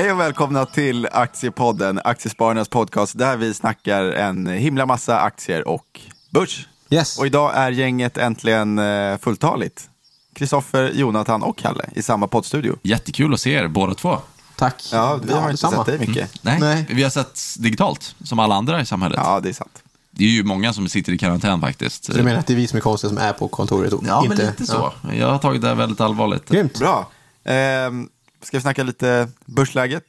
Hej och välkomna till Aktiepodden, Aktiespararnas podcast, där vi snackar en himla massa aktier och börs. Yes. Och idag är gänget äntligen eh, fulltaligt. Kristoffer, Jonathan och Kalle i samma poddstudio. Jättekul att se er båda två. Tack. Ja, vi har inte detsamma. sett dig mycket. Nej, Nej. vi har sett digitalt, som alla andra i samhället. Ja, det är sant. Det är ju många som sitter i karantän faktiskt. Så du menar att det är vi som är konstiga som är på kontoret? Och Ja, inte... men lite så. Jag har tagit det här väldigt allvarligt. Grymt. Bra. Ehm, ska vi snacka lite börsläget?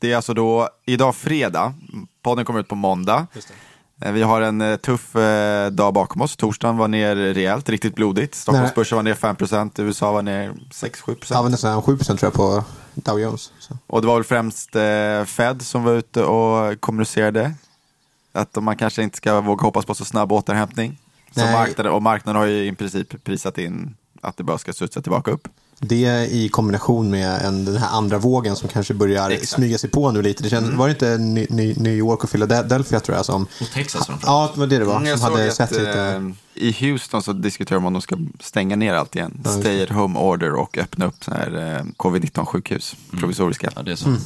Det är alltså då idag fredag. Podden kommer ut på måndag. Eh, Vi har en eh, tuff eh, dag bakom oss. Torsdagen var ner rejält, riktigt blodigt. Stockholmsbörsen var ner 5% USA var ner 6-7 Ja, men nästan 7 tror jag på Dow Jones. Så. Och det var väl främst Fed som var ute och kommunicerade att man kanske inte ska våga hoppas på så snabb återhämtning. Så marknaden, och marknaden har ju i princip prisat in att det bara ska studsa tillbaka upp. Det i kombination med en, den här andra vågen som kanske börjar Exakt. smyga sig på nu lite. Det känns, Var det inte Ny, Ny, New York och Philadelphia tror jag som... Och Texas framförallt. Ja, det var det det var. Mm, jag som hade att, sett lite... eh, I Houston så diskuterar de om de ska stänga ner allt igen. Ja, Stay at home order och öppna upp så här, eh, covid-19-sjukhus, provisoriska. Ja, det är så.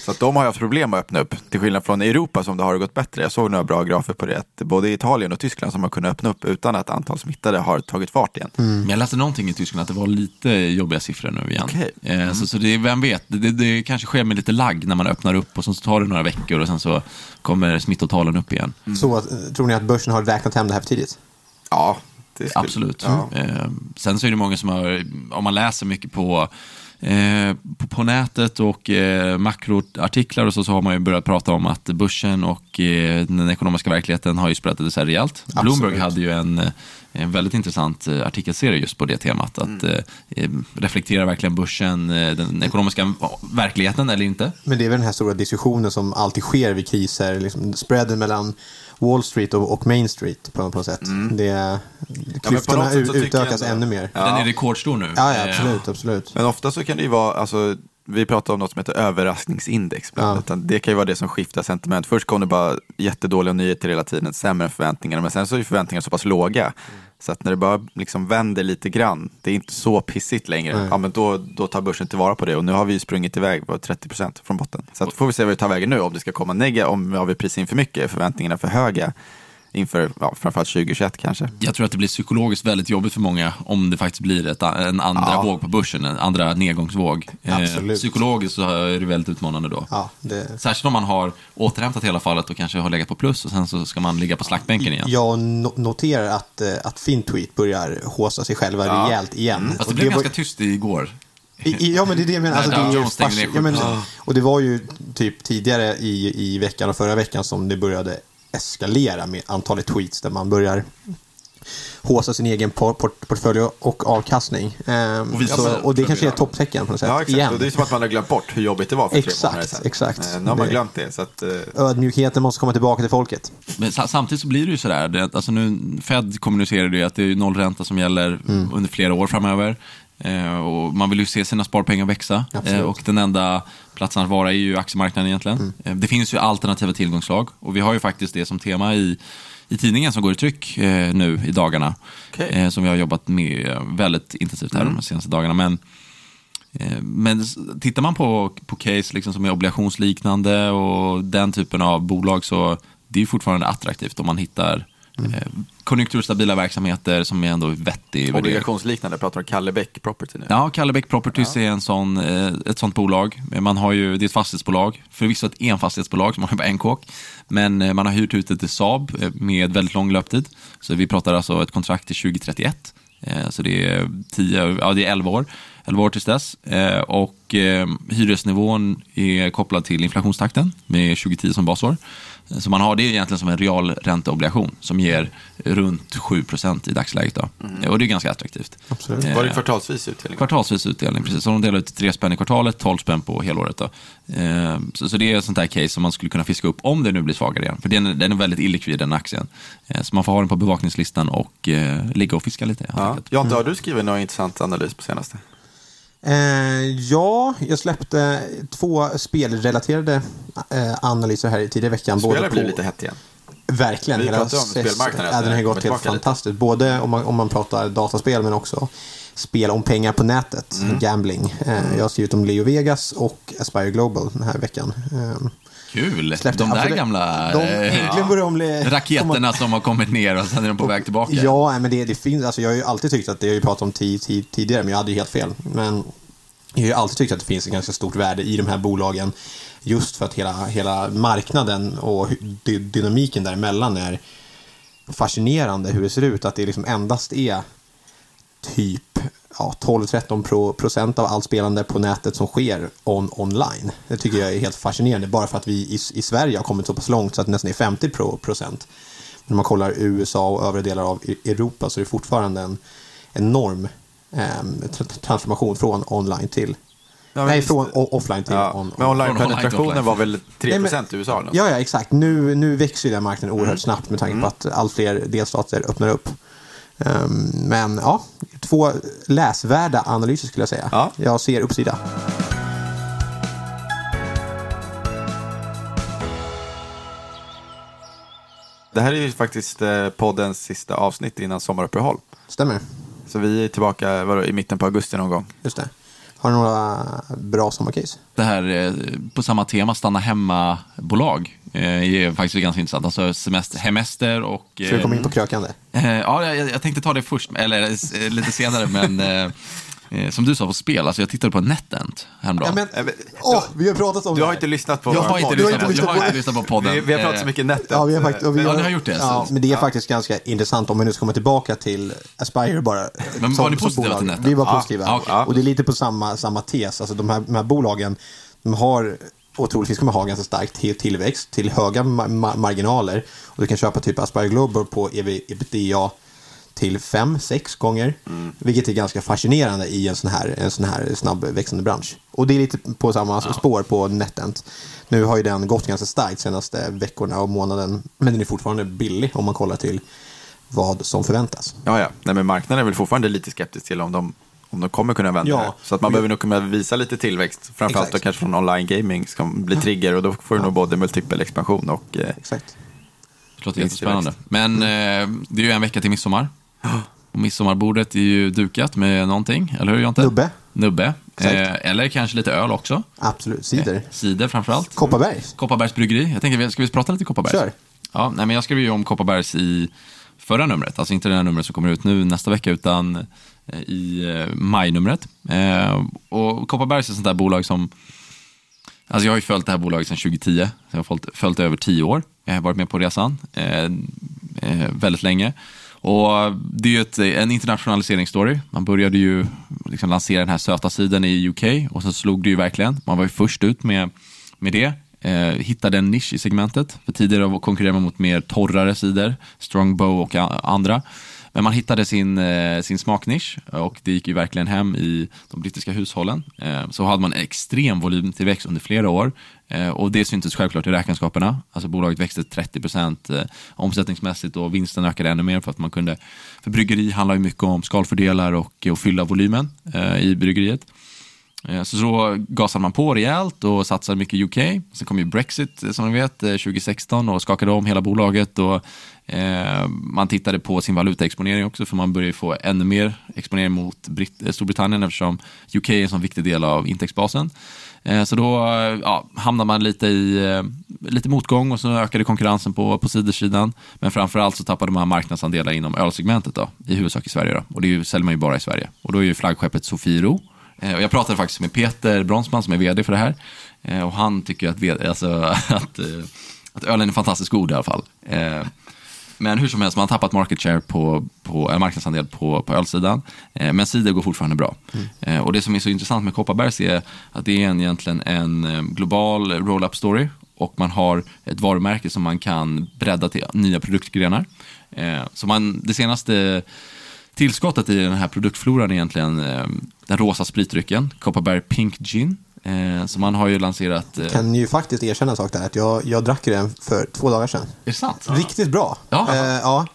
Mm. Så att de har haft problem att öppna upp, till skillnad från Europa som det har gått bättre. Jag såg några bra grafer på det, att både Italien och Tyskland som har kunnat öppna upp utan att antal smittade har tagit fart igen. Mm. Men jag läste någonting i Tyskland att det var lite jobbiga siffror nu igen. Okej. Eh, Så, så det, vem vet, det, det, det kanske sker med lite lagg när man öppnar upp och sen så tar det några veckor och sen så kommer smittotalen upp igen. Så eh, tror ni att börsen har räknat hem det här för tidigt? Ja, det skulle, Absolut. Ja. Eh, sen så är det många som har, om man läser mycket på, eh, på, på nätet och eh, makroartiklar och så, så har man ju börjat prata om att börsen och eh, den ekonomiska verkligheten har ju sprättat isär rejält. Bloomberg hade ju en, eh, en väldigt intressant eh, artikelserie just på det temat. Att eh, eh, reflektera verkligen börsen eh, den ekonomiska verkligheten eller inte? Men det är väl den här stora diskussionen som alltid sker vid kriser. Liksom spreaden mellan Wall Street och, Main Street på, något sätt. Det, klyftorna något sätt så tycker utökas ännu mer. Ja. Den är rekordstor nu. Ja, ja Eh, absolut, absolut. Men ofta så kan det ju vara, alltså, vi pratar om något som heter överraskningsindex. Ja. Utan Det kan ju vara det som skiftar sentiment. Först kom det bara jättedåliga nyheter hela tiden, sämre än förväntningarna. Men sen så är förväntningarna så pass låga. Så att när det bara liksom vänder lite grann, det är inte så pissigt längre. Nej. Ja, men då, då tar börsen tillvara på det. Och nu har vi ju sprungit iväg på 30% från botten. Så att får vi se vad det tar vägen nu. Om det ska komma nega, om har vi prisat in för mycket, förväntningarna för höga. Inför ja, framförallt 2021 kanske. Jag tror att det blir psykologiskt väldigt jobbigt för många om det faktiskt blir ett, en andra Ja. våg på börsen, en andra nedgångsvåg. Eh, Absolut. psykologiskt så är det väldigt utmanande då. Ja, det, Särskilt om man har återhämtat hela fallet och kanske har legat på plus och sen så ska man ligga på slaktbänken igen. jag no- noterar att, eh, att Fintweet börjar håsa sig själva Ja. rejält igen. Fast det blev var- ganska tyst igår. I, ja, men det är det jag menar. Alltså, det är Dow ju Jones stängde fas- ner ja, men, 7%. Och det var ju typ tidigare i, i veckan och förra veckan som det började eskalera med antalet tweets där man börjar håsa sin egen por- port- portfölj och avkastning. Ehm, Och så, och det kanske är ett topptecken på något sätt. Ja, exakt. Igen. Och det är som att man har glömt bort hur jobbigt det var för Exakt, tre månader sedan. exakt. Eh, Nu har man Det- glömt det. Så att, eh, Ödmjukheten måste komma tillbaka till folket. Men sa- samtidigt så blir det ju sådär, det, alltså nu, Fed kommunicerade ju att det är nollränta som gäller Mm. under flera år framöver. Eh, och man vill ju se sina sparpengar växa. Absolut. Eh, och den enda platsen att vara är ju aktiemarknaden egentligen. Mm. Eh, det finns ju alternativa tillgångslag och vi har ju faktiskt det som tema i, i tidningen som går i tryck eh, nu i dagarna. Okej. Eh, som vi har jobbat med väldigt intensivt här de senaste dagarna. Men Eh, Men tittar man på, på case liksom som är obligationsliknande och den typen av bolag så det är fortfarande attraktivt om man hittar eh, konjunkturstabila verksamheter som är ändå vettig obligationsliknande, pratar om Kallebäck Property nu. Ja, Kallebäck Properties är en sån, eh, ett sånt bolag. Man har ju, det är ett fastighetsbolag, förvisso ett enfastighetsbolag som har bara en kåk. Men eh, man har hyrt ut det till Saab med väldigt lång löptid. Så vi pratar alltså ett kontrakt till 2031. Eh, Så det är, 10, ja, det är 11 år, 11 år tills dess. Eh, Och eh, hyresnivån är kopplad till inflationstakten med 2010 som basår. Eh, Så man har det egentligen som en realränteobligation som ger runt 7% i dagsläget. Då. Eh, Och det är ganska attraktivt. Absolut. Eh, Var det kvartalsvis utdelning? Kvartalsvis utdelning, precis. Så de delar ut tre spänn i kvartalet, 12 spänn på helåret. Då. Eh, så, så det är ett sånt där case som man skulle kunna fiska upp om det nu blir svagare igen. För den, är- den är väldigt illikvid, den aktien. Eh, så man får ha den på bevakningslistan och ligga och fiska lite. Ja. Jonte, har du skrivit någon intressant analys på senaste? Eh, ja, jag släppte två spelrelaterade eh, analyser här i tidigare veckan. Både blir på, lite hett igen. Verkligen. Vi hela pratade om spelmarknaden, Ja, den har gått helt tillbaka lite. fantastiskt. Både om man, om man pratar dataspel men också spel om pengar på nätet, gambling. Eh, jag har skrivit om Leo Vegas och Aspire Global den här veckan. Kul! släppte- de där alltså det- gamla de, eh, bli... raketerna som har kommit ner och sen är de på väg tillbaka. Ja, men det, det finns, alltså jag har ju alltid tyckt att, det har ju pratat om ti- ti- tidigare, men jag hade ju helt fel. Men jag har ju alltid tyckt att det finns ett ganska stort värde i de här bolagen. Just för att hela, hela marknaden och dy- dynamiken däremellan är fascinerande hur det ser ut. Att det liksom endast är typ ja, 12-13 pro- procent av allt spelande på nätet som sker on, online. Det tycker jag är helt fascinerande, bara för att vi i, i Sverige har kommit så pass långt så att det nästan är 50 pro- procent. När man kollar USA och övriga delar av E- Europa så är det fortfarande en enorm tra- transformation från online till Ja, men Nej, från offline till Ja, on, men online till online-penetrationen var väl 3% Nej, men- i USA? Eller? Ja, ja, exakt. Nu, nu växer ju den marknaden oerhört Mm. snabbt med tanke på att allt fler delstater öppnar upp. Ehm, men ja, två läsvärda analyser skulle jag säga. Ja. Jag ser uppsida. Det här är ju faktiskt eh, poddens sista avsnitt innan sommaruppehåll. Stämmer. Så vi är tillbaka vadå, i mitten på augusti någon gång. Just det. Har du några bra sommarcase? Det här eh, på samma tema, stanna hemma-bolag, eh, är faktiskt ganska intressant. Alltså semester, hemester och... Ska vi komma in på krökande? Eh, ja, jag, jag tänkte ta det först, eller lite senare, men eh, eh, som du sa på spel, alltså jag tittade på NetEnt häromdagen. Ja, men, Eh, men- åh, vi har pratat om Du det har här. inte lyssnat på jag, har inte lyssnat, på, jag har inte lyssnat på podden. Vi, vi har pratat Eh, så mycket nätet. Ja, vi har faktiskt, och vi Ja, ni har gjort det, så- Ja, men det är faktiskt ganska intressant om vi nu ska komma tillbaka till Aspire bara. Men var ni positiva till Netet? Vi var Ja, positiva. ja, okej. Och det är lite på samma, samma tes. Alltså de här, de här bolagen, de har och troligtvis kommer ha ganska stark till- tillväxt till höga ma- ma- marginaler. Och du kan köpa typ Aspire Global på EV, ebitda till 5-6 gånger. Vilket är ganska fascinerande i en sån här, en sån här snabbväxande bransch. Och det är lite på samma spår på NetEnt. Nu har ju den gått ganska starkt senaste veckorna och månaden. Men den är fortfarande billig om man kollar till vad som förväntas. Ja, ja. Nej, men marknaden är väl fortfarande lite skeptisk till om de, om de kommer kunna vända Ja. det. Så att man behöver nog kunna visa lite tillväxt. Framförallt då Exakt. kanske från online gaming som blir trigger och då får du nog både multipel expansion och... Eh, Exakt. Det låter jättespännande. Men eh, det är ju en vecka till midsommar. Och midsommarbordet är ju dukat med någonting, eller hur Jonte? Nubbe. Nubbe. Eh, eller kanske lite öl också. Absolut. Cider. Cider framförallt. Kopparbergs. Kopparbergs bryggeri. Jag tänkte, ska vi prata lite Kopparbergs? Kör. Ja, nej, men jag skrev ju om Kopparbergs i förra numret. Alltså inte det här numret som kommer ut nu nästa vecka, utan eh, i eh, majnumret. Eh, och Kopparbergs är ett sånt där bolag som... Alltså jag har ju följt det här bolaget sedan 2010. Så jag har följt, följt det över tio år. Jag har varit med på resan eh, eh, väldigt länge. Och det är ju ett, en internationaliseringsstory. Man började ju liksom lansera den här söta sidan i UK och sen slog det ju verkligen. Man var ju först ut med, med det. Eh, hittade en nisch i segmentet. För tidigare konkurrerade man mot mer torrare sidor, Strongbow och andra. Men man hittade sin, eh, sin smaknisch och det gick ju verkligen hem i de brittiska hushållen. Eh, så hade man extrem volymtillväxt under flera år eh, och det syntes självklart i räkenskaperna. Alltså bolaget växte 30 procent eh, omsättningsmässigt och vinsten ökade ännu mer för att man kunde, för bryggeri handlar ju mycket om skalfördelar och att fylla volymen eh, i bryggeriet. Eh, så då gasade man på rejält och satsade mycket UK. Sen kom ju Brexit eh, som ni vet eh, 2016 och skakade om hela bolaget. Och, eh, man tittade på sin valutaexponering också för man började få ännu mer exponering mot Brit- Storbritannien eftersom UK är en sån viktig del av intäktsbasen. Eh, Så då ja, hamnade man lite i eh, lite motgång och så ökade konkurrensen på, på sidersidan. Men framförallt så tappade man marknadsandelar inom ölsegmentet då, i huvudsak i Sverige. Då. Och det ju, säljer man ju bara i Sverige. Och då är ju flaggskeppet Sofiero och jag pratade faktiskt med Peter Bronsman som är vd för det här. Eh, Och han tycker att, vd, alltså, att, eh, att ölen är fantastiskt god i alla fall. Eh, Men hur som helst, man har tappat market share på, på marknadsandel på, på ölsidan. Eh, Men cider går fortfarande bra. Eh, Och det som är så intressant med Kopparbergs är att det är en, egentligen en eh, global roll-up story. Och man har ett varumärke som man kan bredda till nya produktgrenar. Eh, Så man, det senaste Tillskottet i den här produktfloran är egentligen eh, den rosa spritdrycken, Kopparberg Pink Gin. Eh, så man har ju lanserat... Eh, Kan ju faktiskt erkänna en sak där. Att jag, jag drack ju den för två dagar sedan. Är det sant? Riktigt bra. Ja. Eh, ja.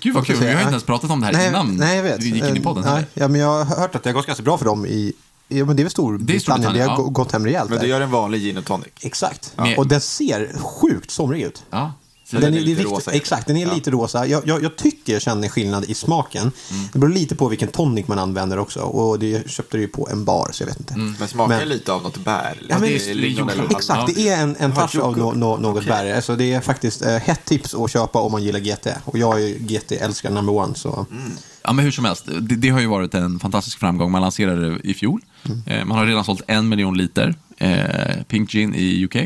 Gud vad kul, vi har inte ens pratat om det här nej, innan nej, jag vet. vi gick in i Eh, podden. Nej, ja, men jag har hört att det har gått ganska bra för dem i... Ja, men det är väl Storbritannien. Det har ja. gå- gått hem rejält men du gör en vanlig gin och tonic. Exakt. Men- Och den ser sjukt somrig ut. Ja. Så Den är, lite rosa. Exakt, den är Ja. lite rosa. Jag, jag, jag tycker jag känner skillnad i smaken. Mm. Det beror lite på vilken tonic man använder också. Och det jag köpte det ju på en bar, så jag vet inte. Men smakar Men- lite av något bär? Ja, men, det är lingon eller exakt, det är en, en touch av no, no, något Okej. bär. Alltså, det är faktiskt eh, hett tips att köpa om man gillar GT. Och jag är GT-älskare number one. Så. Mm. Ja, men hur som helst, det, det har ju varit en fantastisk framgång. Man lanserade det i fjol. Eh, man har redan sålt en miljon liter eh, Pink Gin i UK.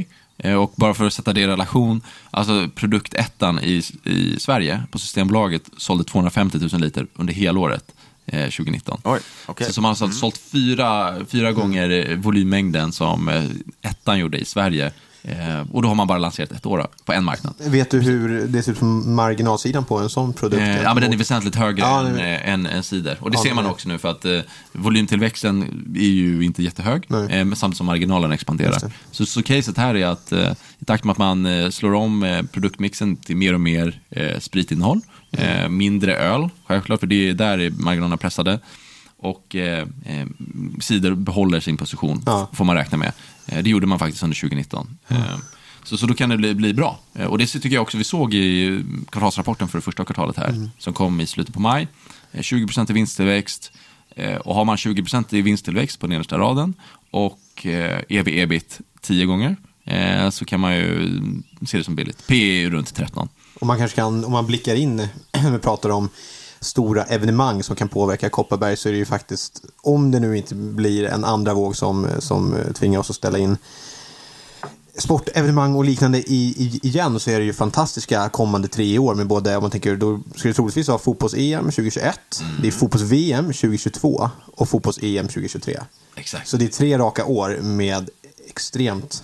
Eh, och bara för att sätta det i relation, alltså produktettan i, i Sverige på Systembolaget sålde 250 000 liter under helåret eh, 2019. Oj, okej. Så, har alltså sålt fyra, fyra gånger eh, volymmängden som eh, ettan gjorde i Sverige. Eh, och då har man bara lanserat ett år då, på en marknad. Vet du hur det ser ut som marginalsidan på en sån produkt? Eh, ja, men den är väsentligt högre Ja, än, är- eh, än, än cider. Och det Ja, ser man är- också nu för att eh, volymtillväxten är ju inte jättehög, Nej. eh, samtidigt som marginalen expanderar. Så, så caset här är att eh, i takt med att man eh, slår om eh, produktmixen till mer och mer eh, spritinnehåll, Mm. mindre öl, självklart, för det är där är marginalerna pressade. Och eh, eh, cider behåller sin position, Ja. får man räkna med. Eh, det gjorde man faktiskt under 2019. Eh, så, så då kan det bli, bli bra. Eh, Och det tycker jag också vi såg i kvartalsrapporten för det första kvartalet här, Mm. som kom i slutet på maj. Eh, 20% i vinsttillväxt. Och har man 20% i vinsttillväxt på nedersta raden och eh, ev-ebit 10 gånger så kan man ju se det som billigt. P är ju runt 13. Och man kanske kan, om man blickar in, vi pratar om stora evenemang som kan påverka Kopparberg så är det ju faktiskt, om det nu inte blir en andra våg som, som tvingar oss att ställa in sportevenemang och liknande i, i, igen så är det ju fantastiska kommande tre år med både, om man tänker, då ska det troligtvis vara fotbolls-EM 2021, det är fotbolls-VM 2022 och fotbolls-EM 2023. Exakt. Så det är tre raka år med extremt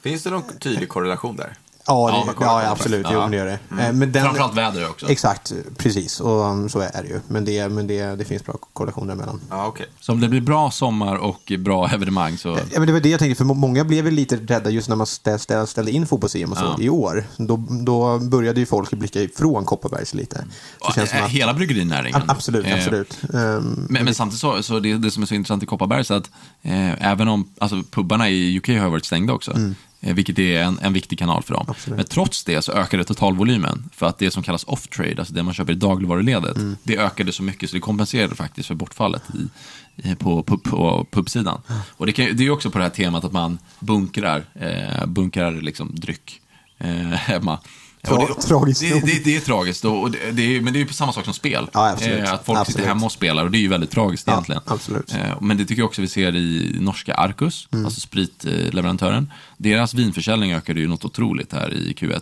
Finns det någon tydlig korrelation där? Ja, Ja, det, ja, det. absolut. Ja. Jo, men det gör det. Eh, Men den, Framförallt väder också. Exakt, precis. Och um, så är det ju. Men det, men det, det finns bra korrelationer mellan. Ja, okej. Så om det blir bra sommar och bra evenemang så... Ja, men det var det jag tänkte, för må- många blev väl lite rädda just när man stä- stä- ställde in fotbolls-EM och så Ja. i år. Då, då började ju folk blicka ifrån Kopparbergs lite. Så känns Eh, att, Hela bryggerinäringen. Absolut, Eh, absolut. Ehm, Men, men samtidigt så, så det, det som är så intressant i Kopparberg så att eh, även om, alltså pubbarna i UK har varit stängda också, eh, vilket är en, en viktig kanal för dem. Mm. Absolut. Men trots det så ökade totalvolymen för att det som kallas off-trade, alltså det man köper i dagligvaruledet, Mm. det ökade så mycket så det kompenserade faktiskt för bortfallet i, i, på, på, på pubsidan. Och det, kan, det är också på det här temat att man bunkrar, eh, bunkrar liksom dryck eh, hemma. Och det, tragiskt det, det, det är tragiskt, och det, är, men det är ju samma sak som spel. Ja. Eh, att folk Absolut. sitter hemma och spelar och det är ju väldigt tragiskt Ja, egentligen. absolut. Eh, Men det tycker jag också vi ser i norska Arcus, Mm. alltså spritleverantören. Deras vinförsäljning ökade ju något otroligt här i Q1.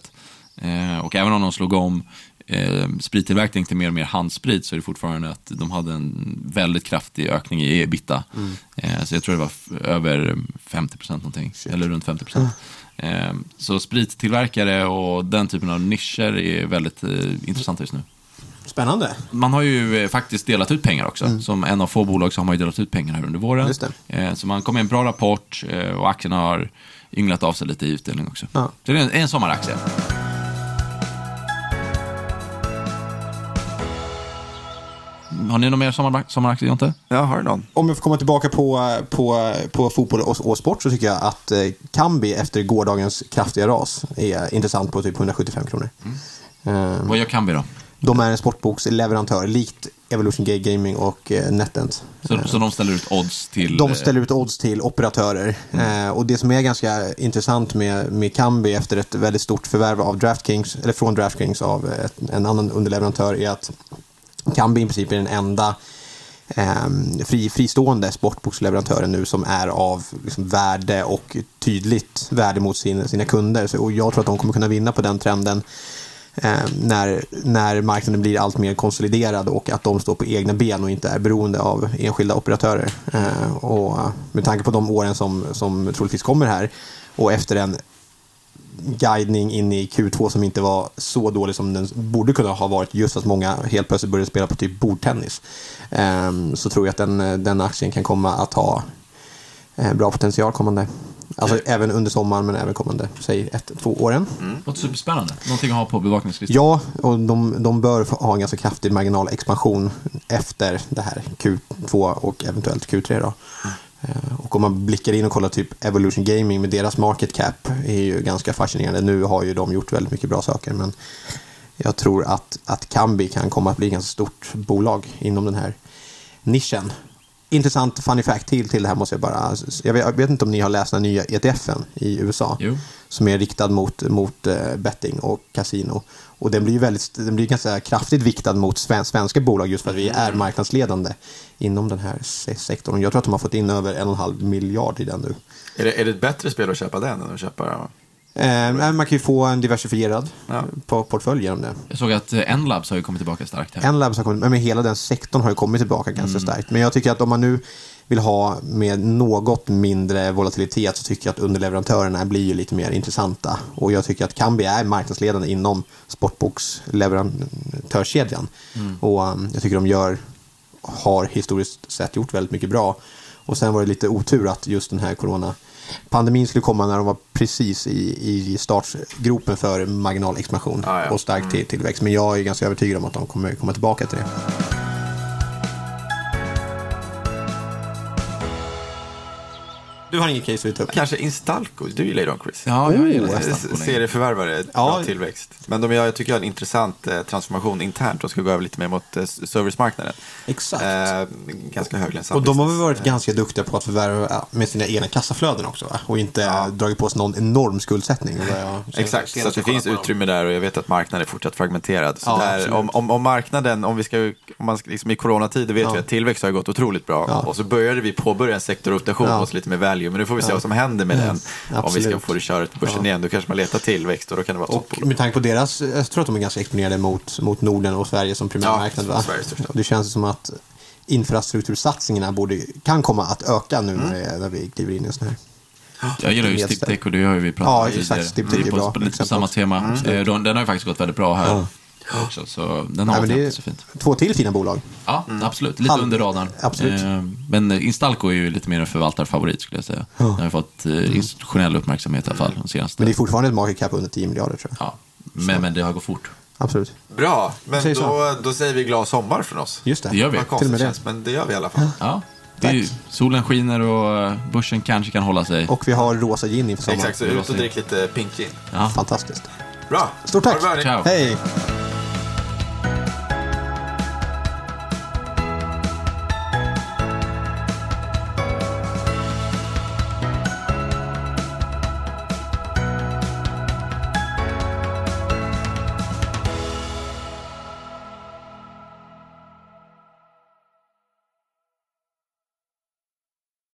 Eh, Och även om de slog om eh, sprittillverkning till mer och mer handsprit så är det fortfarande att de hade en väldigt kraftig ökning i ebita. Mm. Eh, Så jag tror det var över 50% någonting, eller runt 50%. Eh, Så sprittillverkare och den typen av nischer är väldigt eh, intressanta just nu. Spännande. Man har ju eh, faktiskt delat ut pengar också. Som en av få bolag så har man ju delat ut pengar här under våren. Mm. Eh, Så man kom med en bra rapport och aktierna har ynglat av sig lite i utdelning också. Ja. Så det är en, en sommaraktie. Har ni någon mer sommar, sommaraktie, Jonte? Ja, har du någon? Om jag får komma tillbaka på, på, på fotboll och, och sport så tycker jag att eh, Kambi efter gårdagens kraftiga ras är intressant på typ 175 kronor. Eh, Vad gör Kambi då? De är en sportboksleverantör, likt Evolution Gay Gaming och eh, NetEnt. Så, så de ställer ut odds till... De eh, ställer ut odds till operatörer. Eh, och det som är ganska intressant med, med Kambi efter ett väldigt stort förvärv av DraftKings, eller från DraftKings av ett, en annan underleverantör är att Kambi i princip är den enda eh, fri, fristående sportboksleverantören nu som är av liksom, värde och tydligt värde mot sin, sina kunder. Så, och jag tror att de kommer kunna vinna på den trenden eh, när, när marknaden blir allt mer konsoliderad och att de står på egna ben och inte är beroende av enskilda operatörer. Eh, och med tanke på de åren som, som troligtvis kommer här och efter en guidning in i Q2 som inte var så dålig som den borde kunna ha varit just att många helt plötsligt började spela på typ bordtennis. Ehm, så tror jag att den, den aktien kan komma att ha eh, bra potential kommande. Alltså även under sommaren men även kommande, säg ett, två åren. Låter superspännande. Någonting att ha på bevakningslistan. Ja, och de, de bör ha en ganska kraftig marginalexpansion efter det här Q2 och eventuellt Q3 då. Eh, Eh, och om man blickar in och kollar typ Evolution Gaming med deras market cap är ju ganska fascinerande. Nu har ju de gjort väldigt mycket bra saker men jag tror att, att Kambi kan komma att bli ett ganska stort bolag inom den här nischen. Intressant funny fact till, till det här måste jag bara... Jag vet, jag vet inte om ni har läst den nya ETFen i USA. Jo. Som är riktad mot, mot eh, betting och kasino. Och den blir ju väldigt, den blir ganska kraftigt viktad mot sven, svenska bolag just för att vi är marknadsledande inom den här se- sektorn. Jag tror att de har fått in över en och en halv miljard i den nu. Är det, är det ett bättre spel att köpa den än att köpa... Eh, man kan ju få en diversifierad Ja. på portfölj genom det. Jag såg att eh, Nlabs har ju kommit tillbaka starkt här. En labs har kommit, men hela den sektorn har ju kommit tillbaka ganska starkt. Men jag tycker att om man nu vill ha med något mindre volatilitet så tycker jag att underleverantörerna blir ju lite mer intressanta. Och jag tycker att Kambi är marknadsledande inom sportboksleverantörskedjan. Och um, jag tycker de gör, har historiskt sett gjort väldigt mycket bra. Och sen var det lite otur att just den här corona Pandemin skulle komma när de var precis i, i startgropen för marginalexpansion Ah, ja. och stark till, tillväxt. Men jag är ganska övertygad om att de kommer komma tillbaka till det. Du har ingen case att ta upp? Kanske Instalco, du gillar ju dem Chris. Ja, jag gillar Oh, Instalco. Serieförvärvare, Ja. bra tillväxt. Men de gör, jag tycker jag har en intressant eh, transformation internt. De ska gå över lite mer mot eh, servicemarknaden. Exakt. Eh, ganska hög lönsam Och de har väl varit ganska duktiga på att förvärva med sina egna kassaflöden också va? Och inte Ja. dragit på sig någon enorm skuldsättning. Exakt, så att det finns utrymme där och jag vet att marknaden är fortsatt fragmenterad. Så Ja, där, om, om, om marknaden, om vi ska, om man ska, liksom i coronatider vet Ja. vi att tillväxt har gått otroligt bra. Ja. Och så började vi påbörja en sektorrotation Ja. hos lite mer value. Men nu får vi se Ja. vad som händer med den. Om vi ska absolut. få det köret på börsen Ja. igen, då kanske man letar tillväxt och då kan det vara ett sånt Och bolag. med tanke på deras, jag tror att de är ganska exponerade mot, mot Norden och Sverige som primärmarknad. Ja. Det känns som att infrastruktursatsningarna borde, kan komma att öka nu när, det, när vi kliver in i en sån här. Jag gillar ju Stiptech och det har ju vi pratat Ja, om exakt. tidigare. Är bra, på, på exempel. samma tema. Eh, de- Den har ju faktiskt gått väldigt bra här. Också, så den har Nej, sig fint. två till fina bolag. Ja, absolut. Lite Halv- under radarn. absolut. Eh, Men Instalco är ju lite mer en förvaltarfavorit skulle jag säga. Den har fått eh, institutionell uppmärksamhet i alla fall de senaste. Men det är fortfarande ett market cap under 10 miljarder tror jag. ja. men, men det har gått fort. Absolut. Bra, men Säg så. då, då säger vi glad sommar från oss. Just det. Det gör vi. Till och med det. känns, men det gör vi i alla fall. Ja. Det är, ju- solen skiner och eh, börsen kanske kan hålla sig. Och vi har rosa gin inför sommaren. Exakt, så ut och drick lite pink gin. Ja. Fantastiskt. Bra, Stort tack. Hej!